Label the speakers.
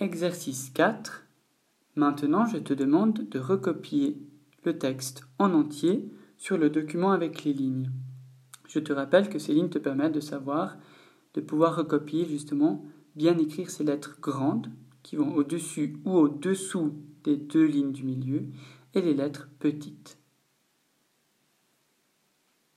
Speaker 1: Exercice 4. Maintenant, je te demande de recopier le texte en entier sur le document avec les lignes. Je te rappelle que ces lignes te permettent de savoir, de pouvoir recopier justement, bien écrire ces lettres grandes qui vont au-dessus ou au-dessous des deux lignes du milieu et les lettres petites.